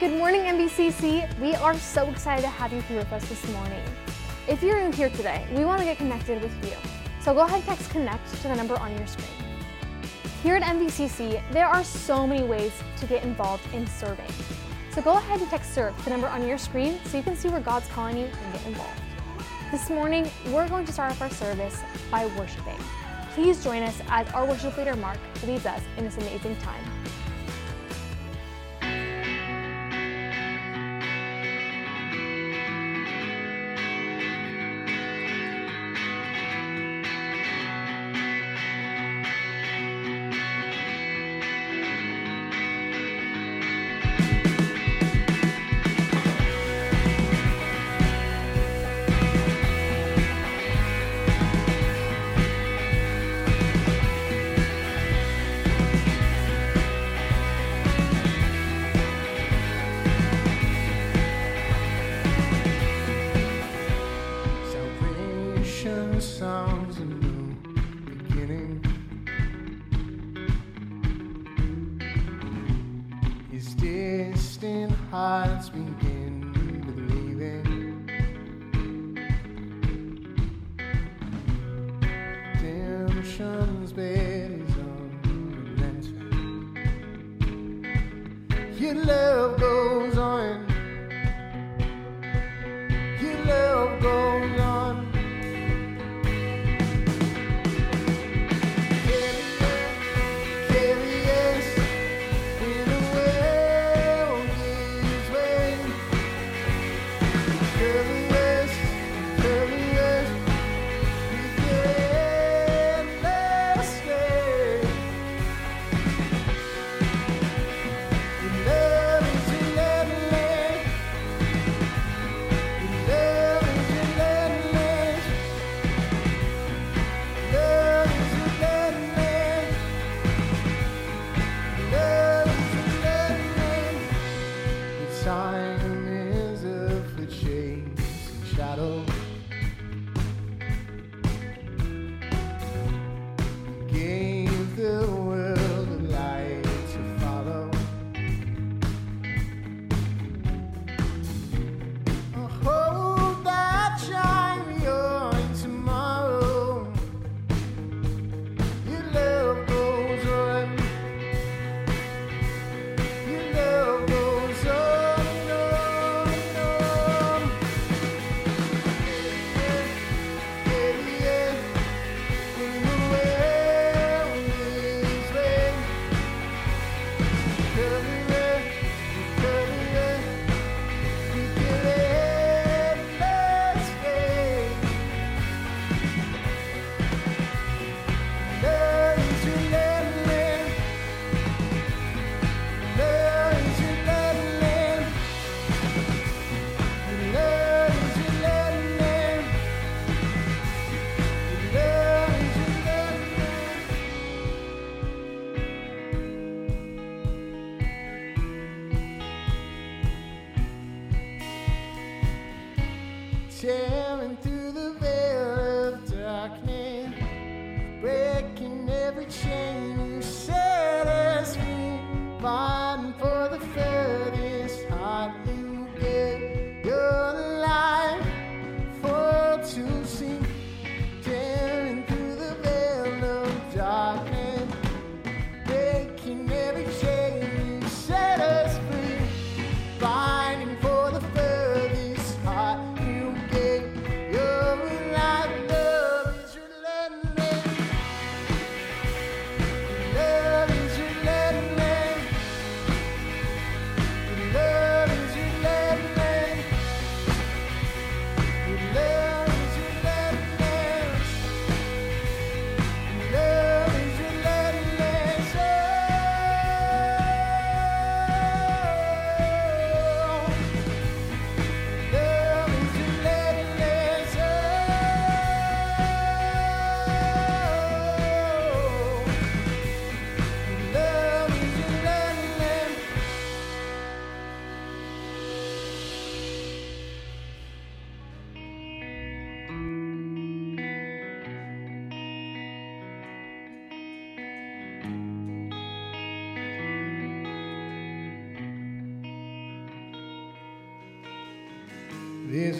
Good morning, MVCC. We are so excited to have you here with us this morning. If you're new here today, we want to get connected with you. So go ahead and text connect to the number on your screen. Here at MVCC, there are so many ways to get involved in serving. So go ahead and text serve to the number on your screen so you can see where God's calling you and get involved. This morning, we're going to start off our service by worshiping. Please join us as our worship leader Mark leads us in this amazing time.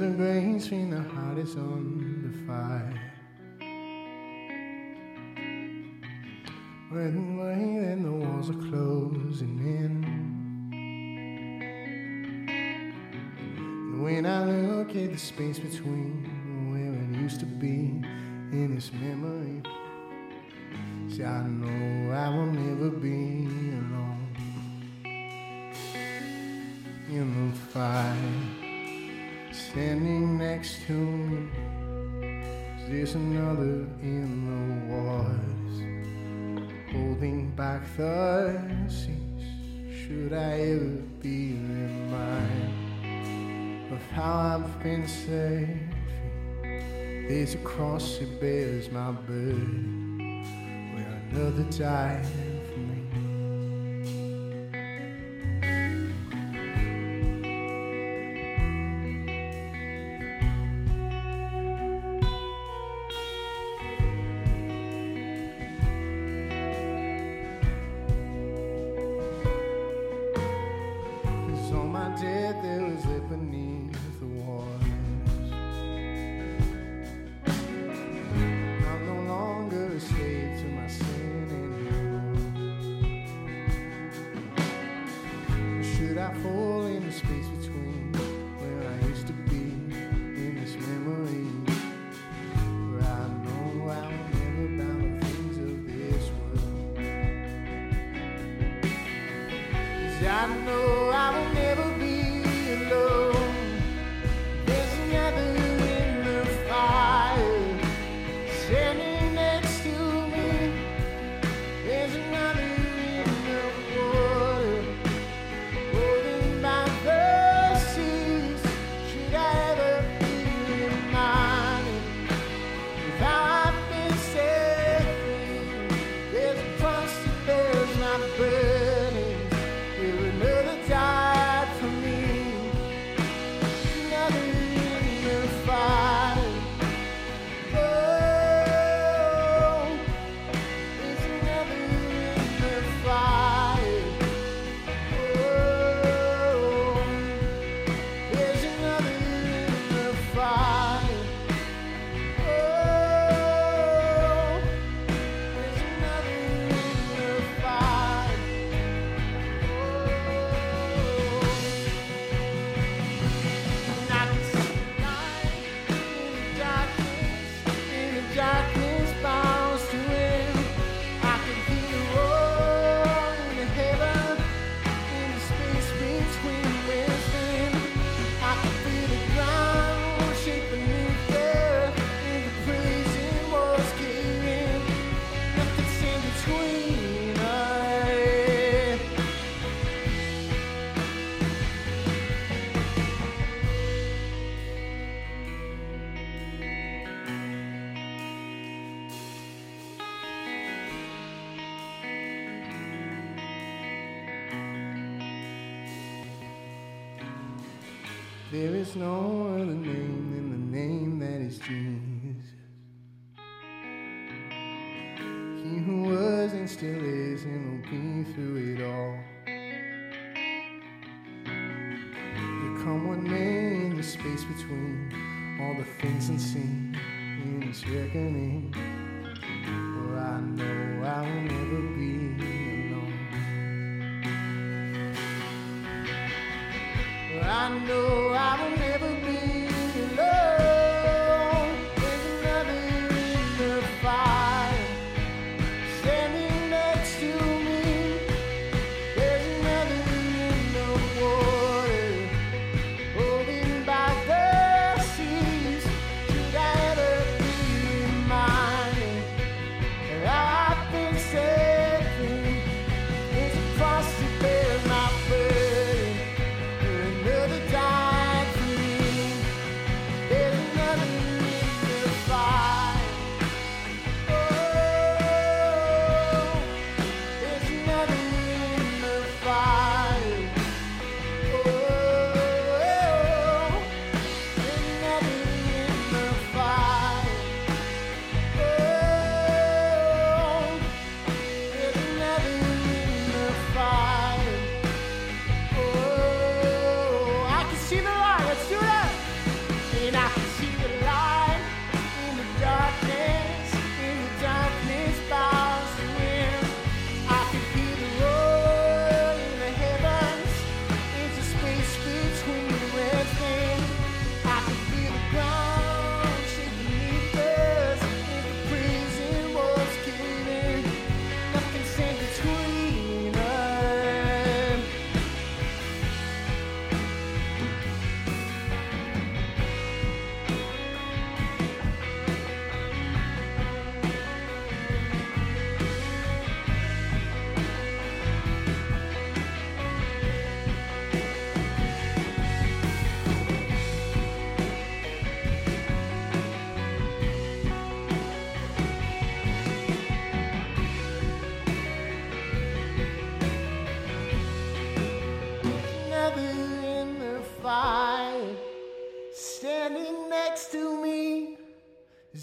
There's a grace when the heart is on the fire. When way then the walls are closing in. And when I look at the space between where it used to be in this memory, see, I know I will never be standing next to me. Is this another in the waters, holding back the seas? Should I ever be reminded of how I've been saved? There's a cross that bears my burden, where another died I know There is no other name than the name that is Jesus. He who was and still is and will be through it all. You come what may in the space between all the things unseen in this reckoning. For I know I will never be know I will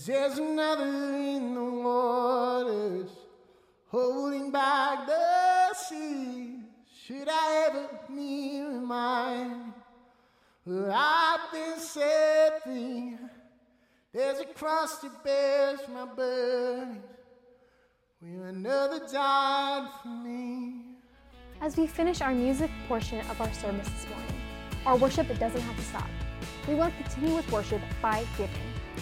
There's another in the waters, holding back the sea. Should I ever be reminded where I've been set free? There's a cross that bears my burden, where another died for me. As we finish our music portion of our service this morning, our worship doesn't have to stop. We want to continue with worship by giving.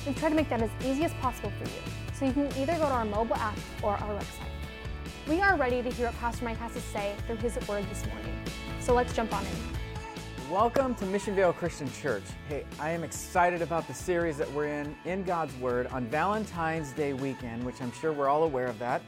We try to make that as easy as possible for you, so you can either go to our mobile app or our website. We are ready to hear what Pastor Mike has to say through his word this morning. So let's jump on in. Welcome to Mission Vale Christian Church. Hey, I am excited about the series that we're in in God's Word on Valentine's Day weekend, which I'm sure we're all aware of that.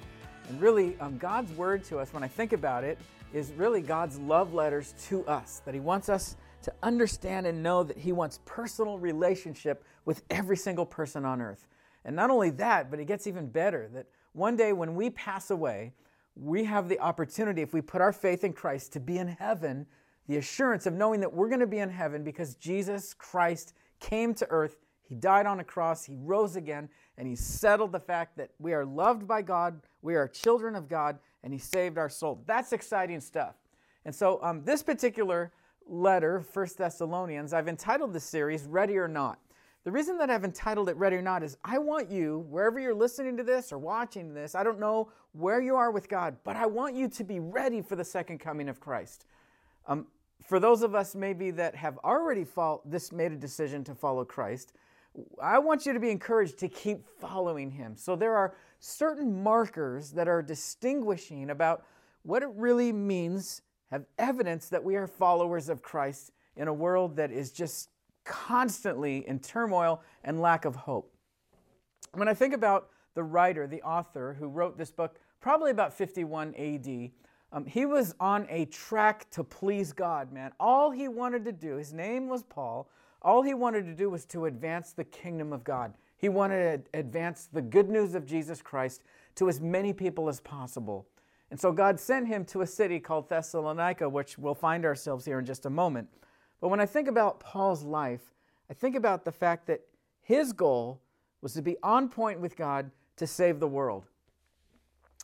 And really, um, God's Word to us, when I think about it, is really God's love letters to us, that He wants us to understand and know that He wants personal relationship with every single person on earth. And not only that, but it gets even better that one day when we pass away, we have the opportunity, if we put our faith in Christ, to be in heaven, the assurance of knowing that we're going to be in heaven because Jesus Christ came to earth. He died on a cross, He rose again, and He settled the fact that we are loved by God, we are children of God, and He saved our soul. That's exciting stuff. And so, um, this particular letter, First Thessalonians, I've entitled this series Ready or Not. The reason that I've entitled it Ready or Not is I want you, wherever you're listening to this or watching this, I don't know where you are with God, but I want you to be ready for the second coming of Christ. Um, for those of us maybe that have already this made a decision to follow Christ, I want you to be encouraged to keep following him. So there are certain markers that are distinguishing about what it really means, have evidence that we are followers of Christ in a world that is just constantly in turmoil and lack of hope. When I think about the writer, the author who wrote this book, probably about 51 AD, um, he was on a track to please God, man. All he wanted to do, his name was Paul, all he wanted to do was to advance the kingdom of God. He wanted to advance the good news of Jesus Christ to as many people as possible. And so God sent him to a city called Thessalonica, which we'll find ourselves here in just a moment. But when I think about Paul's life, I think about the fact that his goal was to be on point with God to save the world.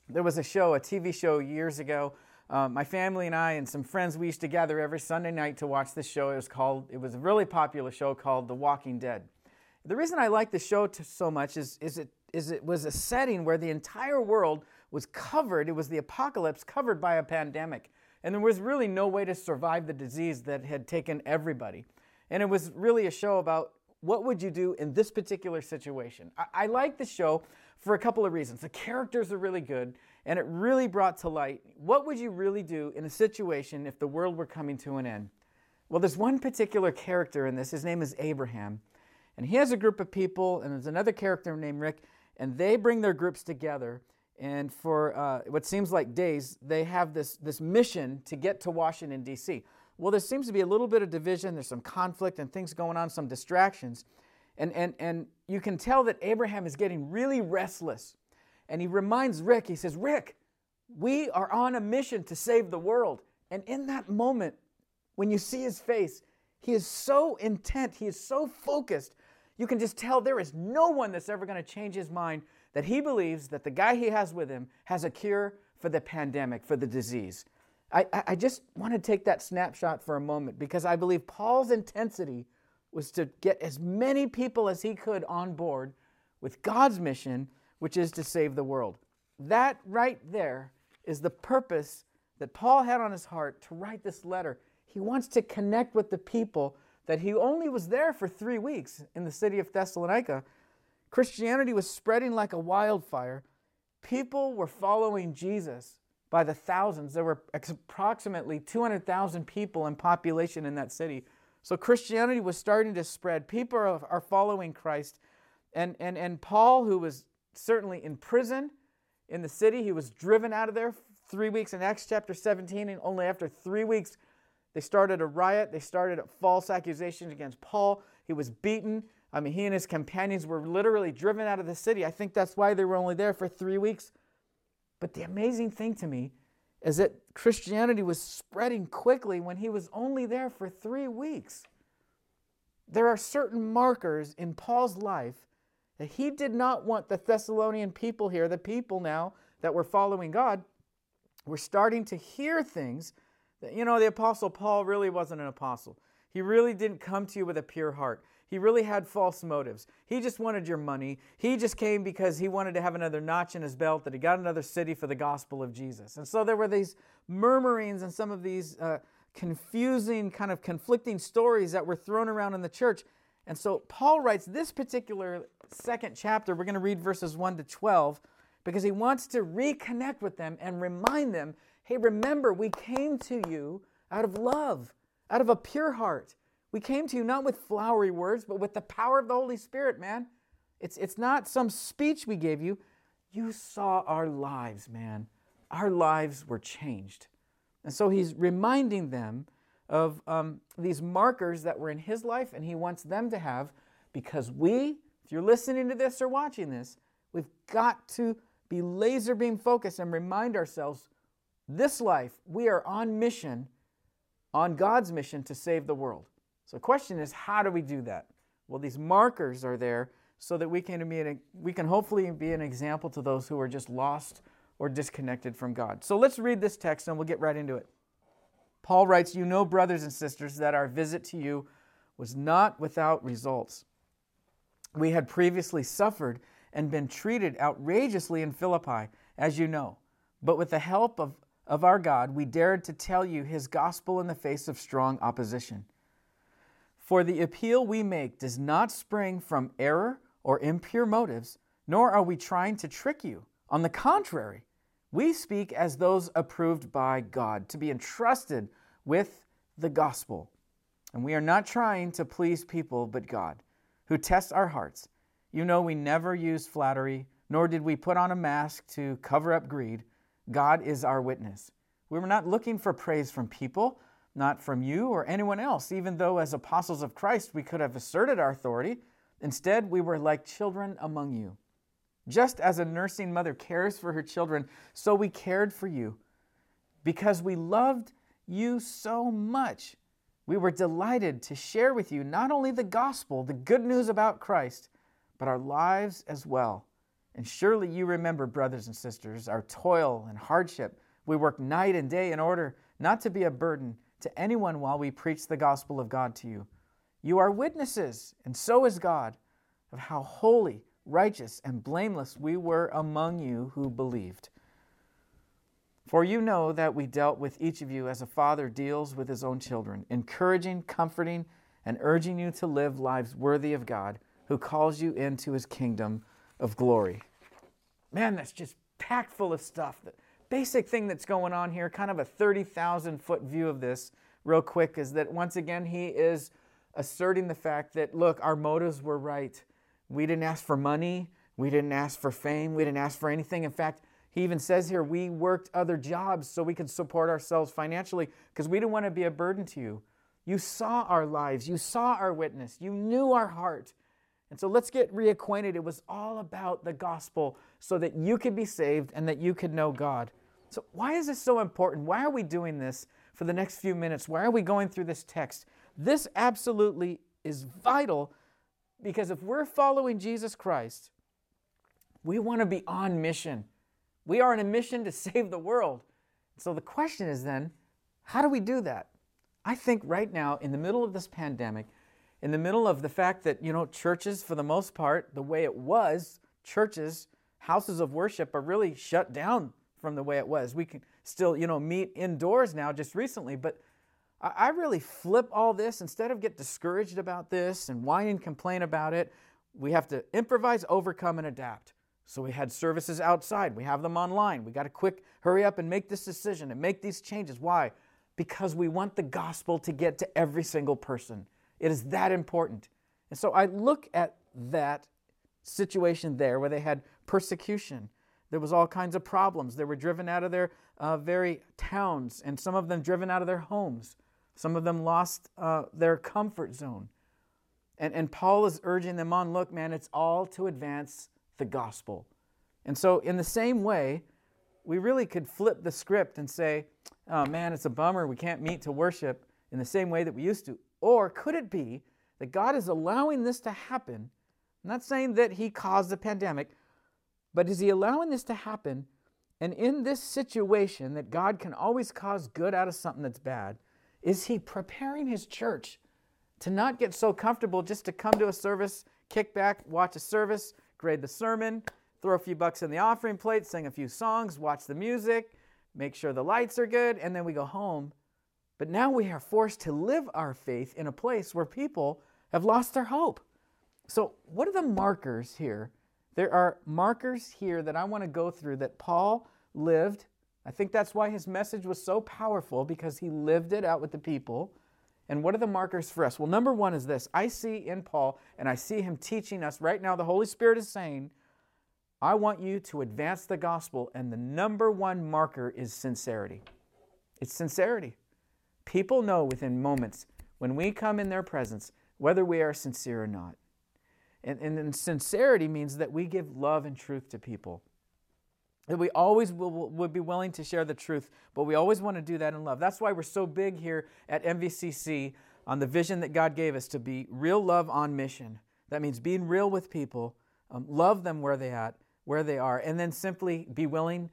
There was a show, a TV show years ago. Um, my family and I and some friends, we used to gather every Sunday night to watch this show. It was called, it was a really popular show called The Walking Dead. The reason I like the show so much is, is, it, is it was a setting where the entire world was covered, it was the apocalypse covered by a pandemic. And there was really no way to survive the disease that had taken everybody. And it was really a show about what would you do in this particular situation. I, I like the show for a couple of reasons. The characters are really good, and it really brought to light what would you really do in a situation if the world were coming to an end. Well, there's one particular character in this. His name is Abraham. And he has a group of people, and there's another character named Rick, and they bring their groups together and for uh, what seems like days, they have this, this mission to get to Washington, D.C. Well, there seems to be a little bit of division, there's some conflict and things going on, some distractions. And, and, and you can tell that Abraham is getting really restless. And he reminds Rick, he says, Rick, we are on a mission to save the world. And in that moment, when you see his face, he is so intent, he is so focused. You can just tell there is no one that's ever going to change his mind that he believes that the guy he has with him has a cure for the pandemic, for the disease. I, I just want to take that snapshot for a moment because I believe Paul's intensity was to get as many people as he could on board with God's mission, which is to save the world. That right there is the purpose that Paul had on his heart to write this letter. He wants to connect with the people that he only was there for three weeks in the city of Thessalonica Christianity was spreading like a wildfire. People were following Jesus by the thousands. There were approximately 200,000 people in population in that city. So Christianity was starting to spread. People are, following Christ. And, and, and Paul, who was certainly in prison in the city, he was driven out of there three weeks in Acts chapter 17. And only after three weeks, they started a riot. They started false accusations against Paul. He was beaten. I mean, he and his companions were literally driven out of the city. I think that's why they were only there for three weeks. But the amazing thing to me is that Christianity was spreading quickly when he was only there for three weeks. There are certain markers in Paul's life that he did not want the Thessalonian people here, the people now that were following God, were starting to hear things that, you know, the Apostle Paul really wasn't an apostle. He really didn't come to you with a pure heart. He really had false motives. He just wanted your money. He just came because he wanted to have another notch in his belt that he got another city for the gospel of Jesus. And so there were these murmurings and some of these uh, confusing, kind of conflicting stories that were thrown around in the church. And so Paul writes this particular second chapter. We're going to read verses 1 to 12 because he wants to reconnect with them and remind them hey, remember, we came to you out of love, out of a pure heart. We came to you not with flowery words, but with the power of the Holy Spirit, man. It's, it's not some speech we gave you. You saw our lives, man. Our lives were changed. And so he's reminding them of um, these markers that were in his life and he wants them to have because we, if you're listening to this or watching this, we've got to be laser beam focused and remind ourselves this life, we are on mission, on God's mission to save the world. So the question is, how do we do that? Well, these markers are there so that we can be an, we can hopefully be an example to those who are just lost or disconnected from God. So let's read this text and we'll get right into it. Paul writes, You know, brothers and sisters, that our visit to you was not without results. We had previously suffered and been treated outrageously in Philippi, as you know. But with the help of, of our God, we dared to tell you his gospel in the face of strong opposition. For the appeal we make does not spring from error or impure motives, nor are we trying to trick you. On the contrary, we speak as those approved by God to be entrusted with the gospel. And we are not trying to please people but God, who tests our hearts. You know, we never used flattery, nor did we put on a mask to cover up greed. God is our witness. We were not looking for praise from people, not from you or anyone else, even though as apostles of Christ we could have asserted our authority. Instead, we were like children among you. Just as a nursing mother cares for her children, so we cared for you. Because we loved you so much, we were delighted to share with you not only the gospel, the good news about Christ, but our lives as well. And surely you remember, brothers and sisters, our toil and hardship. We work night and day in order not to be a burden to anyone while we preach the gospel of God to you. You are witnesses, and so is God, of how holy, righteous, and blameless we were among you who believed. For you know that we dealt with each of you as a father deals with his own children, encouraging, comforting, and urging you to live lives worthy of God who calls you into his kingdom of glory. Man, that's just packed full of stuff. The basic thing that's going on here, kind of a 30,000 foot view of this, real quick, is that once again, he is asserting the fact that, look, our motives were right. We didn't ask for money, we didn't ask for fame, we didn't ask for anything. In fact, he even says here, we worked other jobs so we could support ourselves financially because we didn't want to be a burden to you. You saw our lives, you saw our witness, you knew our heart. And so let's get reacquainted. It was all about the gospel so that you could be saved and that you could know God. So, why is this so important? Why are we doing this for the next few minutes? Why are we going through this text? This absolutely is vital because if we're following Jesus Christ, we want to be on mission. We are on a mission to save the world. So the question is then, how do we do that? I think right now, in the middle of this pandemic, in the middle of the fact that, you know, churches, for the most part, the way it was, churches, houses of worship are really shut down from the way it was. We can still, you know, meet indoors now just recently, but I really flip all this instead of get discouraged about this and whine and complain about it. We have to improvise, overcome, and adapt. So we had services outside. We have them online. We got to quick hurry up and make this decision and make these changes. Why? Because we want the gospel to get to every single person. It is that important. And so I look at that situation there where they had persecution. There was all kinds of problems. They were driven out of their uh, very towns, and some of them driven out of their homes. Some of them lost uh, their comfort zone. And, and Paul is urging them on look, man, it's all to advance the gospel. And so, in the same way, we really could flip the script and say, oh man, it's a bummer we can't meet to worship in the same way that we used to. Or could it be that God is allowing this to happen I'm not saying that he caused the pandemic, but is he allowing this to happen? And in this situation, that God can always cause good out of something that's bad, is he preparing his church to not get so comfortable just to come to a service, kick back, watch a service, grade the sermon, throw a few bucks in the offering plate, sing a few songs, watch the music, make sure the lights are good, and then we go home. But now we are forced to live our faith in a place where people have lost their hope. So, what are the markers here? There are markers here that I want to go through that Paul lived. I think that's why his message was so powerful because he lived it out with the people. And what are the markers for us? Well, number one is this I see in Paul, and I see him teaching us right now, the Holy Spirit is saying, I want you to advance the gospel, and the number one marker is sincerity. It's sincerity. People know within moments when we come in their presence whether we are sincere or not. And, and, sincerity means that we give love and truth to people. That we always will, will, will be willing to share the truth, but we always want to do that in love. That's why we're so big here at MVCC on the vision that God gave us to be real love on mission. That means being real with people, um, love them where they at, where they are, and then simply be willing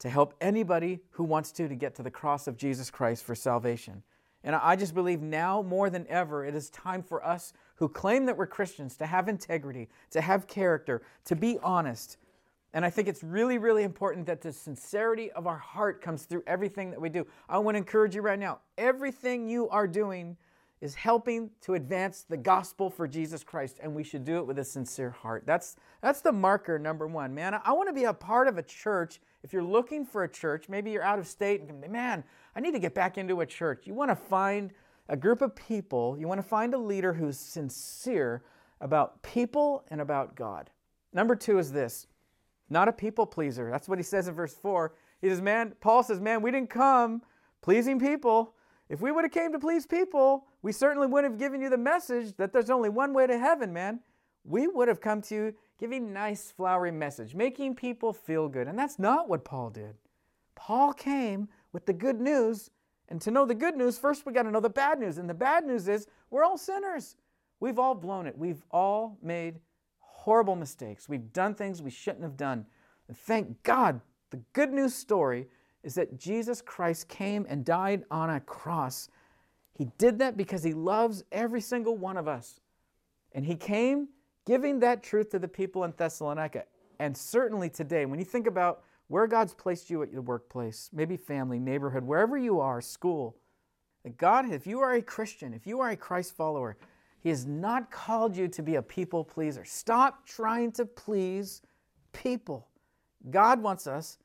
to help anybody who wants to to get to the cross of Jesus Christ for salvation. And I just believe now more than ever, it is time for us who claim that we're Christians to have integrity, to have character, to be honest. And I think it's really, really important that the sincerity of our heart comes through everything that we do. I want to encourage you right now everything you are doing is helping to advance the gospel for Jesus Christ, and we should do it with a sincere heart. That's, that's the marker number one, man. I want to be a part of a church. If you're looking for a church, maybe you're out of state and man, I need to get back into a church. You want to find a group of people, you want to find a leader who's sincere about people and about God. Number two is this not a people pleaser. That's what he says in verse 4. He says, Man, Paul says, Man, we didn't come pleasing people. If we would have came to please people, we certainly wouldn't have given you the message that there's only one way to heaven, man. We would have come to you giving nice flowery message, making people feel good. And that's not what Paul did. Paul came with the good news. And to know the good news, first we got to know the bad news. And the bad news is we're all sinners. We've all blown it. We've all made horrible mistakes. We've done things we shouldn't have done. And thank God, the good news story is that Jesus Christ came and died on a cross. He did that because he loves every single one of us. And he came giving that truth to the people in Thessalonica. And certainly today, when you think about where God's placed you at your workplace, maybe family, neighborhood, wherever you are, school. That God, if you are a Christian, if you are a Christ follower, He has not called you to be a people pleaser. Stop trying to please people. God wants us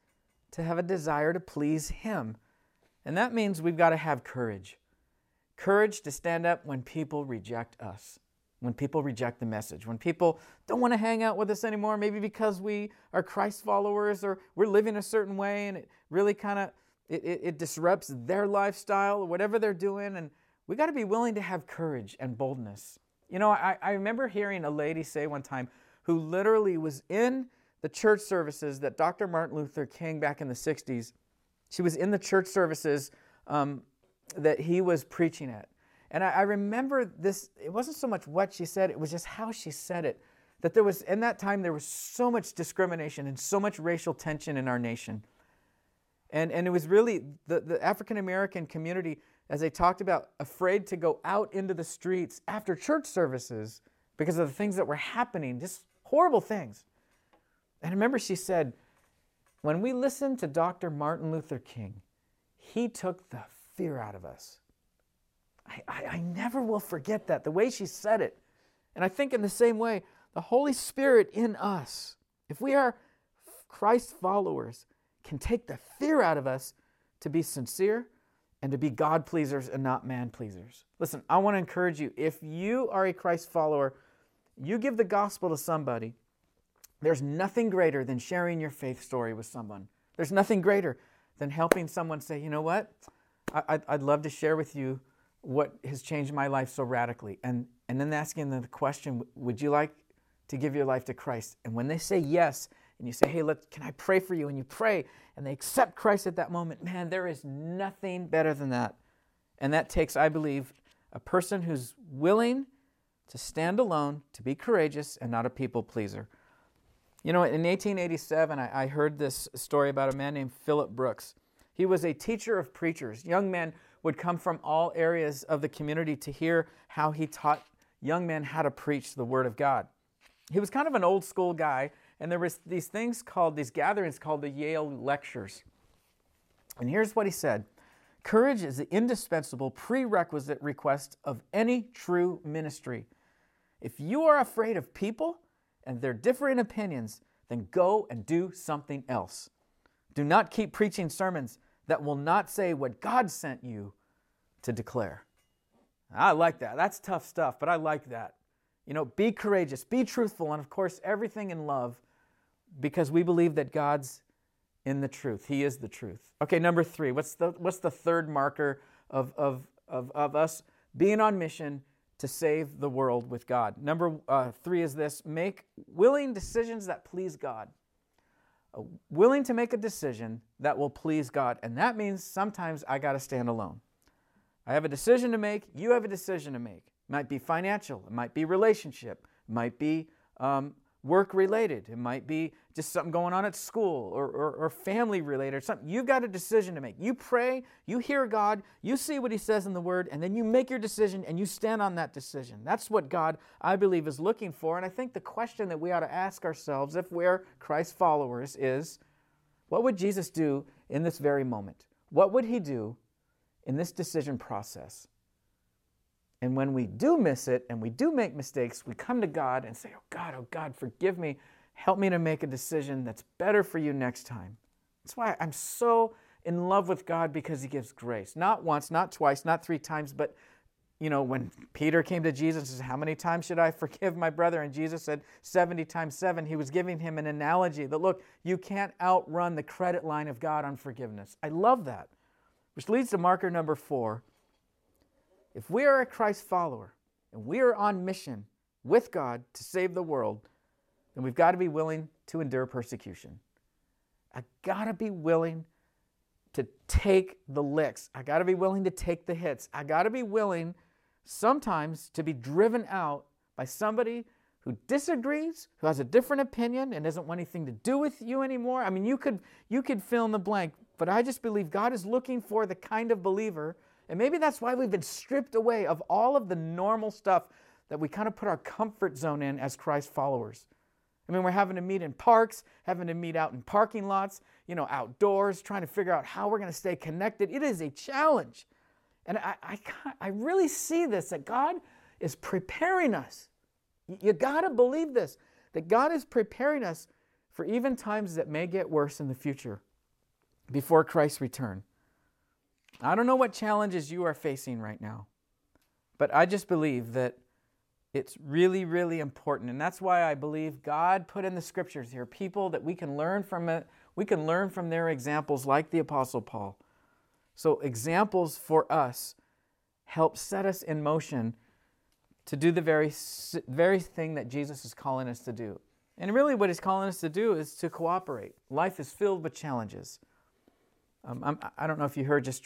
to have a desire to please Him. And that means we've got to have courage courage to stand up when people reject us when people reject the message, when people don't want to hang out with us anymore, maybe because we are Christ followers or we're living a certain way and it really kind of it, it, it, disrupts their lifestyle or whatever they're doing. And we got to be willing to have courage and boldness. You know, I, I remember hearing a lady say one time who literally was in the church services that Dr. Martin Luther King back in the 60s, she was in the church services um, that he was preaching at. And I, I remember this, it wasn't so much what she said, it was just how she said it. That there was, in that time, there was so much discrimination and so much racial tension in our nation. And, and it was really the, the African American community, as they talked about, afraid to go out into the streets after church services because of the things that were happening, just horrible things. And I remember she said, when we listened to Dr. Martin Luther King, he took the fear out of us. I, I, I never will forget that, the way she said it. And I think in the same way, the Holy Spirit in us, if we are Christ followers, can take the fear out of us to be sincere and to be God pleasers and not man pleasers. Listen, I want to encourage you if you are a Christ follower, you give the gospel to somebody, there's nothing greater than sharing your faith story with someone. There's nothing greater than helping someone say, you know what? I, would love to share with you what has changed my life so radically? And, and then asking them the question, would you like to give your life to Christ? And when they say yes, and you say, hey, let, can I pray for you? And you pray, and they accept Christ at that moment, man, there is nothing better than that. And that takes, I believe, a person who's willing to stand alone, to be courageous, and not a people pleaser. You know, in 1887, I, I heard this story about a man named Philip Brooks. He was a teacher of preachers. Young men would come from all areas of the community to hear how he taught young men how to preach the Word of God. He was kind of an old school guy, and there was these things called, these gatherings called the Yale Lectures. And here's what he said Courage is the indispensable prerequisite request of any true ministry. If you are afraid of people and their different opinions, then go and do something else. Do not keep preaching sermons that will not say what God sent you to declare. I like that. That's tough stuff, but I like that. You know, be courageous, be truthful, and of course, everything in love because we believe that God's in the truth. He is the truth. Okay, number three. What's the, what's the third marker of, of, of, of us being on mission to save the world with God? Number uh, three is this make willing decisions that please God. Uh, willing to make a decision that will please God. And that means sometimes I got to stand alone. I have a decision to make, you have a decision to make. It might be financial, it might be relationship, it might be um, work related. It might be just something going on at school or, or, or, family related or something. You've got a decision to make. You pray, you hear God, you see what He says in the Word, and then you make your decision and you stand on that decision. That's what God, I believe, is looking for. And I think the question that we ought to ask ourselves if we're Christ followers is what would Jesus do in this very moment? What would He do in this decision process? And when we do miss it and we do make mistakes, we come to God and say, Oh God, oh God, forgive me. Help me to make a decision that's better for you next time. That's why I'm so in love with God because He gives grace. Not once, not twice, not three times, but you know, when Peter came to Jesus and said, How many times should I forgive my brother? And Jesus said, 70 times seven. He was giving him an analogy that, look, you can't outrun the credit line of God on forgiveness. I love that. Which leads to marker number four if we are a Christ follower and we are on mission with God to save the world, then we've got to be willing to endure persecution. I got to be willing to take the licks. I got to be willing to take the hits. I got to be willing sometimes to be driven out by somebody who disagrees, who has a different opinion and doesn't want anything to do with you anymore. I mean, you could you could fill in the blank, but I just believe God is looking for the kind of believer and maybe that's why we've been stripped away of all of the normal stuff that we kind of put our comfort zone in as Christ followers. I mean, we're having to meet in parks, having to meet out in parking lots, you know, outdoors, trying to figure out how we're going to stay connected. It is a challenge. And I, I, I really see this that God is preparing us. You got to believe this that God is preparing us for even times that may get worse in the future before Christ's return. I don't know what challenges you are facing right now, but I just believe that it's really, really important. And that's why I believe God put in the scriptures here people that we can learn from it. We can learn from their examples, like the Apostle Paul. So, examples for us help set us in motion to do the very, very thing that Jesus is calling us to do. And really, what he's calling us to do is to cooperate. Life is filled with challenges. Um, I do not know if you heard just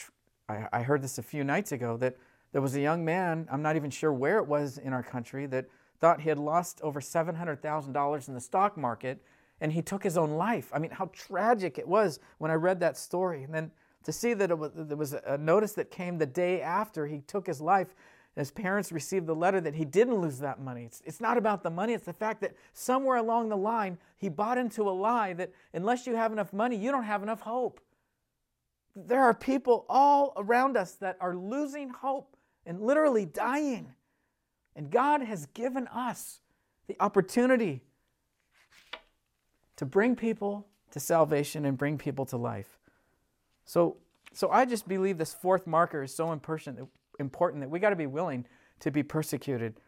I, I heard this a few nights ago that there was a young man, I'm not even sure where it was in our country, that thought he had lost over $700,000 in the stock market and he took his own life. I mean, how tragic it was when I read that story. And then to see that was, there was a notice that came the day after he took his life, his parents received the letter that he didn't lose that money. It's, it's not about the money, it's the fact that somewhere along the line he bought into a lie that unless you have enough money, you don't have enough hope. There are people all around us that are losing hope and literally dying. And God has given us the opportunity to bring people to salvation and bring people to life. So, so I just believe this fourth marker is so important, important that we got to be willing to be persecuted.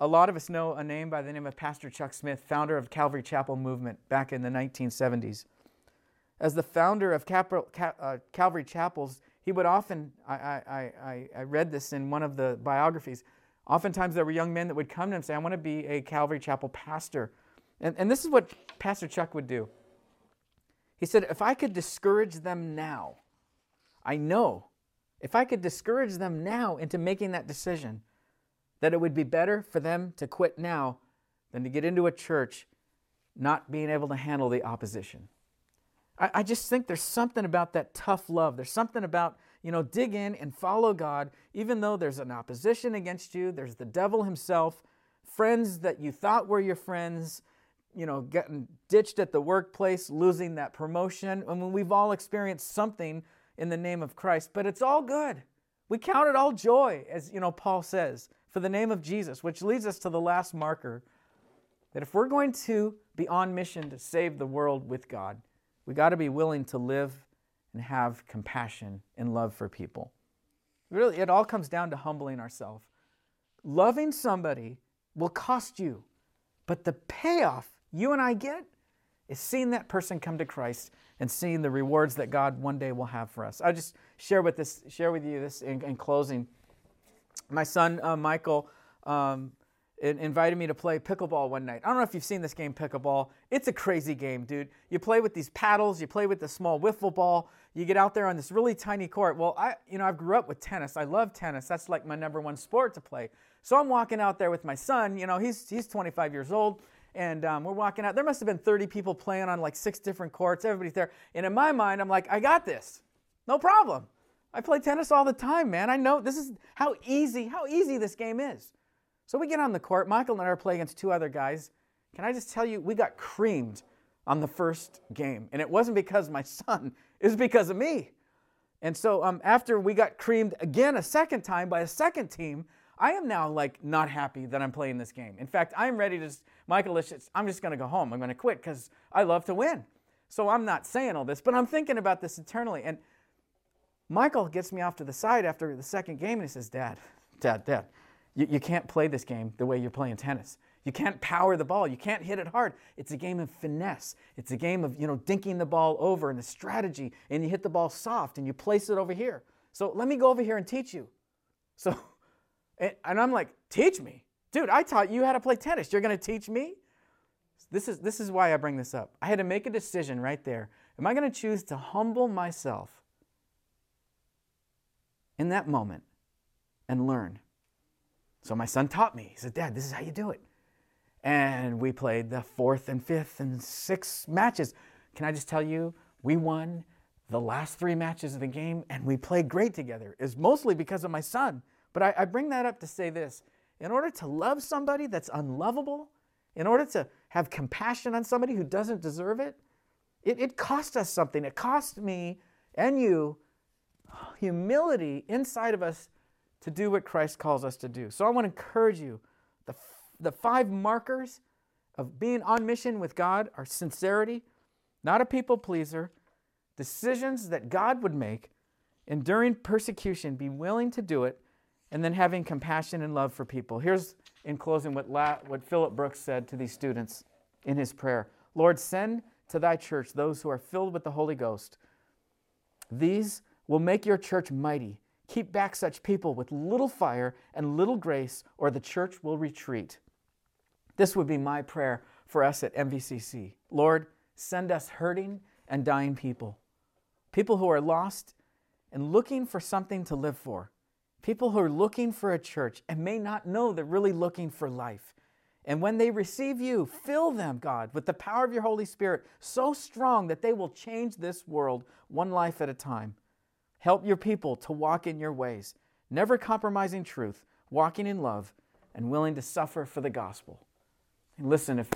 A, lot of us know a name by the name of Pastor Chuck Smith, founder of Calvary Chapel movement back in the 1970s. As the founder of uh, Calvary Chapels, he would often, I, I, I, I read this in one of the biographies, oftentimes there were young men that would come to him and say, I want to be a Calvary Chapel pastor. And, and this is what Pastor Chuck would do. He said, If I could discourage them now, I know if I could discourage them now into making that decision, that it would be better for them to quit now than to get into a church not being able to handle the opposition. I, I just think there's something about that tough love. There's something about, you know, dig in and follow God, even though there's an opposition against you, there's the devil himself, friends that you thought were your friends, you know, getting ditched at the workplace, losing that promotion. I mean, we've all experienced something in the name of Christ, but it's all good. We count it all joy, as you know, Paul says, for the name of Jesus, which leads us to the last marker that if we're going to be on mission to save the world with God, we got to be willing to live and have compassion and love for people. Really, it all comes down to humbling ourselves. Loving somebody will cost you, but the payoff you and I get is seeing that person come to Christ and seeing the rewards that God one day will have for us. I'll just share with this, share with you this in, in closing. My son uh, Michael um, invited me to play pickleball one night. I don't know if you've seen this game, pickleball. It's a crazy game, dude. You play with these paddles, you play with the small wiffle ball. You get out there on this really tiny court. Well, I, you know, I grew up with tennis. I love tennis. That's like my number one sport to play. So I'm walking out there with my son. You know, he's he's 25 years old and um, we're walking out. There must have been 30 people playing on like six different courts. Everybody's there. And in my mind, I'm like, I got this. No problem. I play tennis all the time, man. I know this is how easy, how easy this game is. So we get on the court. Michael and I are playing against two other guys. Can I just tell you, we got creamed on the first game. And it wasn't because my son, it was because of me. And so um, after we got creamed again a second time by a second team, I am now like not happy that I'm playing this game. In fact, I'm ready to, just, Michael, I'm just going to go home. I'm going to quit because I love to win. So I'm not saying all this, but I'm thinking about this eternally. And Michael gets me off to the side after the second game and he says, Dad, Dad, Dad, you, you can't play this game the way you're playing tennis. You can't power the ball. You can't hit it hard. It's a game of finesse. It's a game of, you know, dinking the ball over and the strategy. And you hit the ball soft and you place it over here. So let me go over here and teach you. So And I'm like, teach me? Dude, I taught you how to play tennis. You're going to teach me? This is, this is why I bring this up. I had to make a decision right there. Am I going to choose to humble myself in that moment and learn? So my son taught me. He said, Dad, this is how you do it. And we played the fourth and fifth and sixth matches. Can I just tell you, we won the last three matches of the game and we played great together. It's mostly because of my son. But I, I bring that up to say this in order to love somebody that's unlovable, in order to have compassion on somebody who doesn't deserve it, it, it cost us something. It cost me and you humility inside of us to do what Christ calls us to do. So I want to encourage you the, the five markers of being on mission with God are sincerity, not a people pleaser, decisions that God would make, enduring persecution, be willing to do it, and then having compassion and love for people. Here's, in closing, what, La, what Philip Brooks said to these students in his prayer Lord, send to thy church those who are filled with the Holy Ghost. These will make your church mighty. Keep back such people with little fire and little grace, or the church will retreat. This would be my prayer for us at MVCC. Lord, send us hurting and dying people, people who are lost and looking for something to live for. People who are looking for a church and may not know they're really looking for life. And when they receive you, fill them, God, with the power of your Holy Spirit so strong that they will change this world one life at a time. Help your people to walk in your ways, never compromising truth, walking in love, and willing to suffer for the gospel. And listen, if,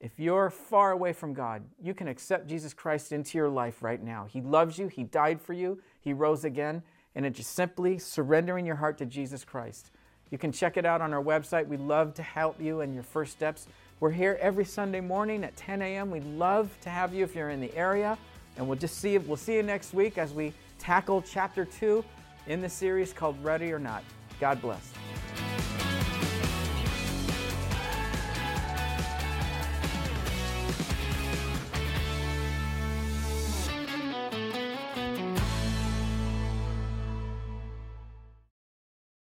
if you're far away from God, you can accept Jesus Christ into your life right now. He loves you, He died for you, He rose again and it's just simply surrendering your heart to Jesus Christ. You can check it out on our website. We'd love to help you in your first steps. We're here every Sunday morning at 10 a.m. We'd love to have you if you're in the area. And we'll just see you, we'll see you next week as we tackle chapter two in the series called Ready or Not. God bless.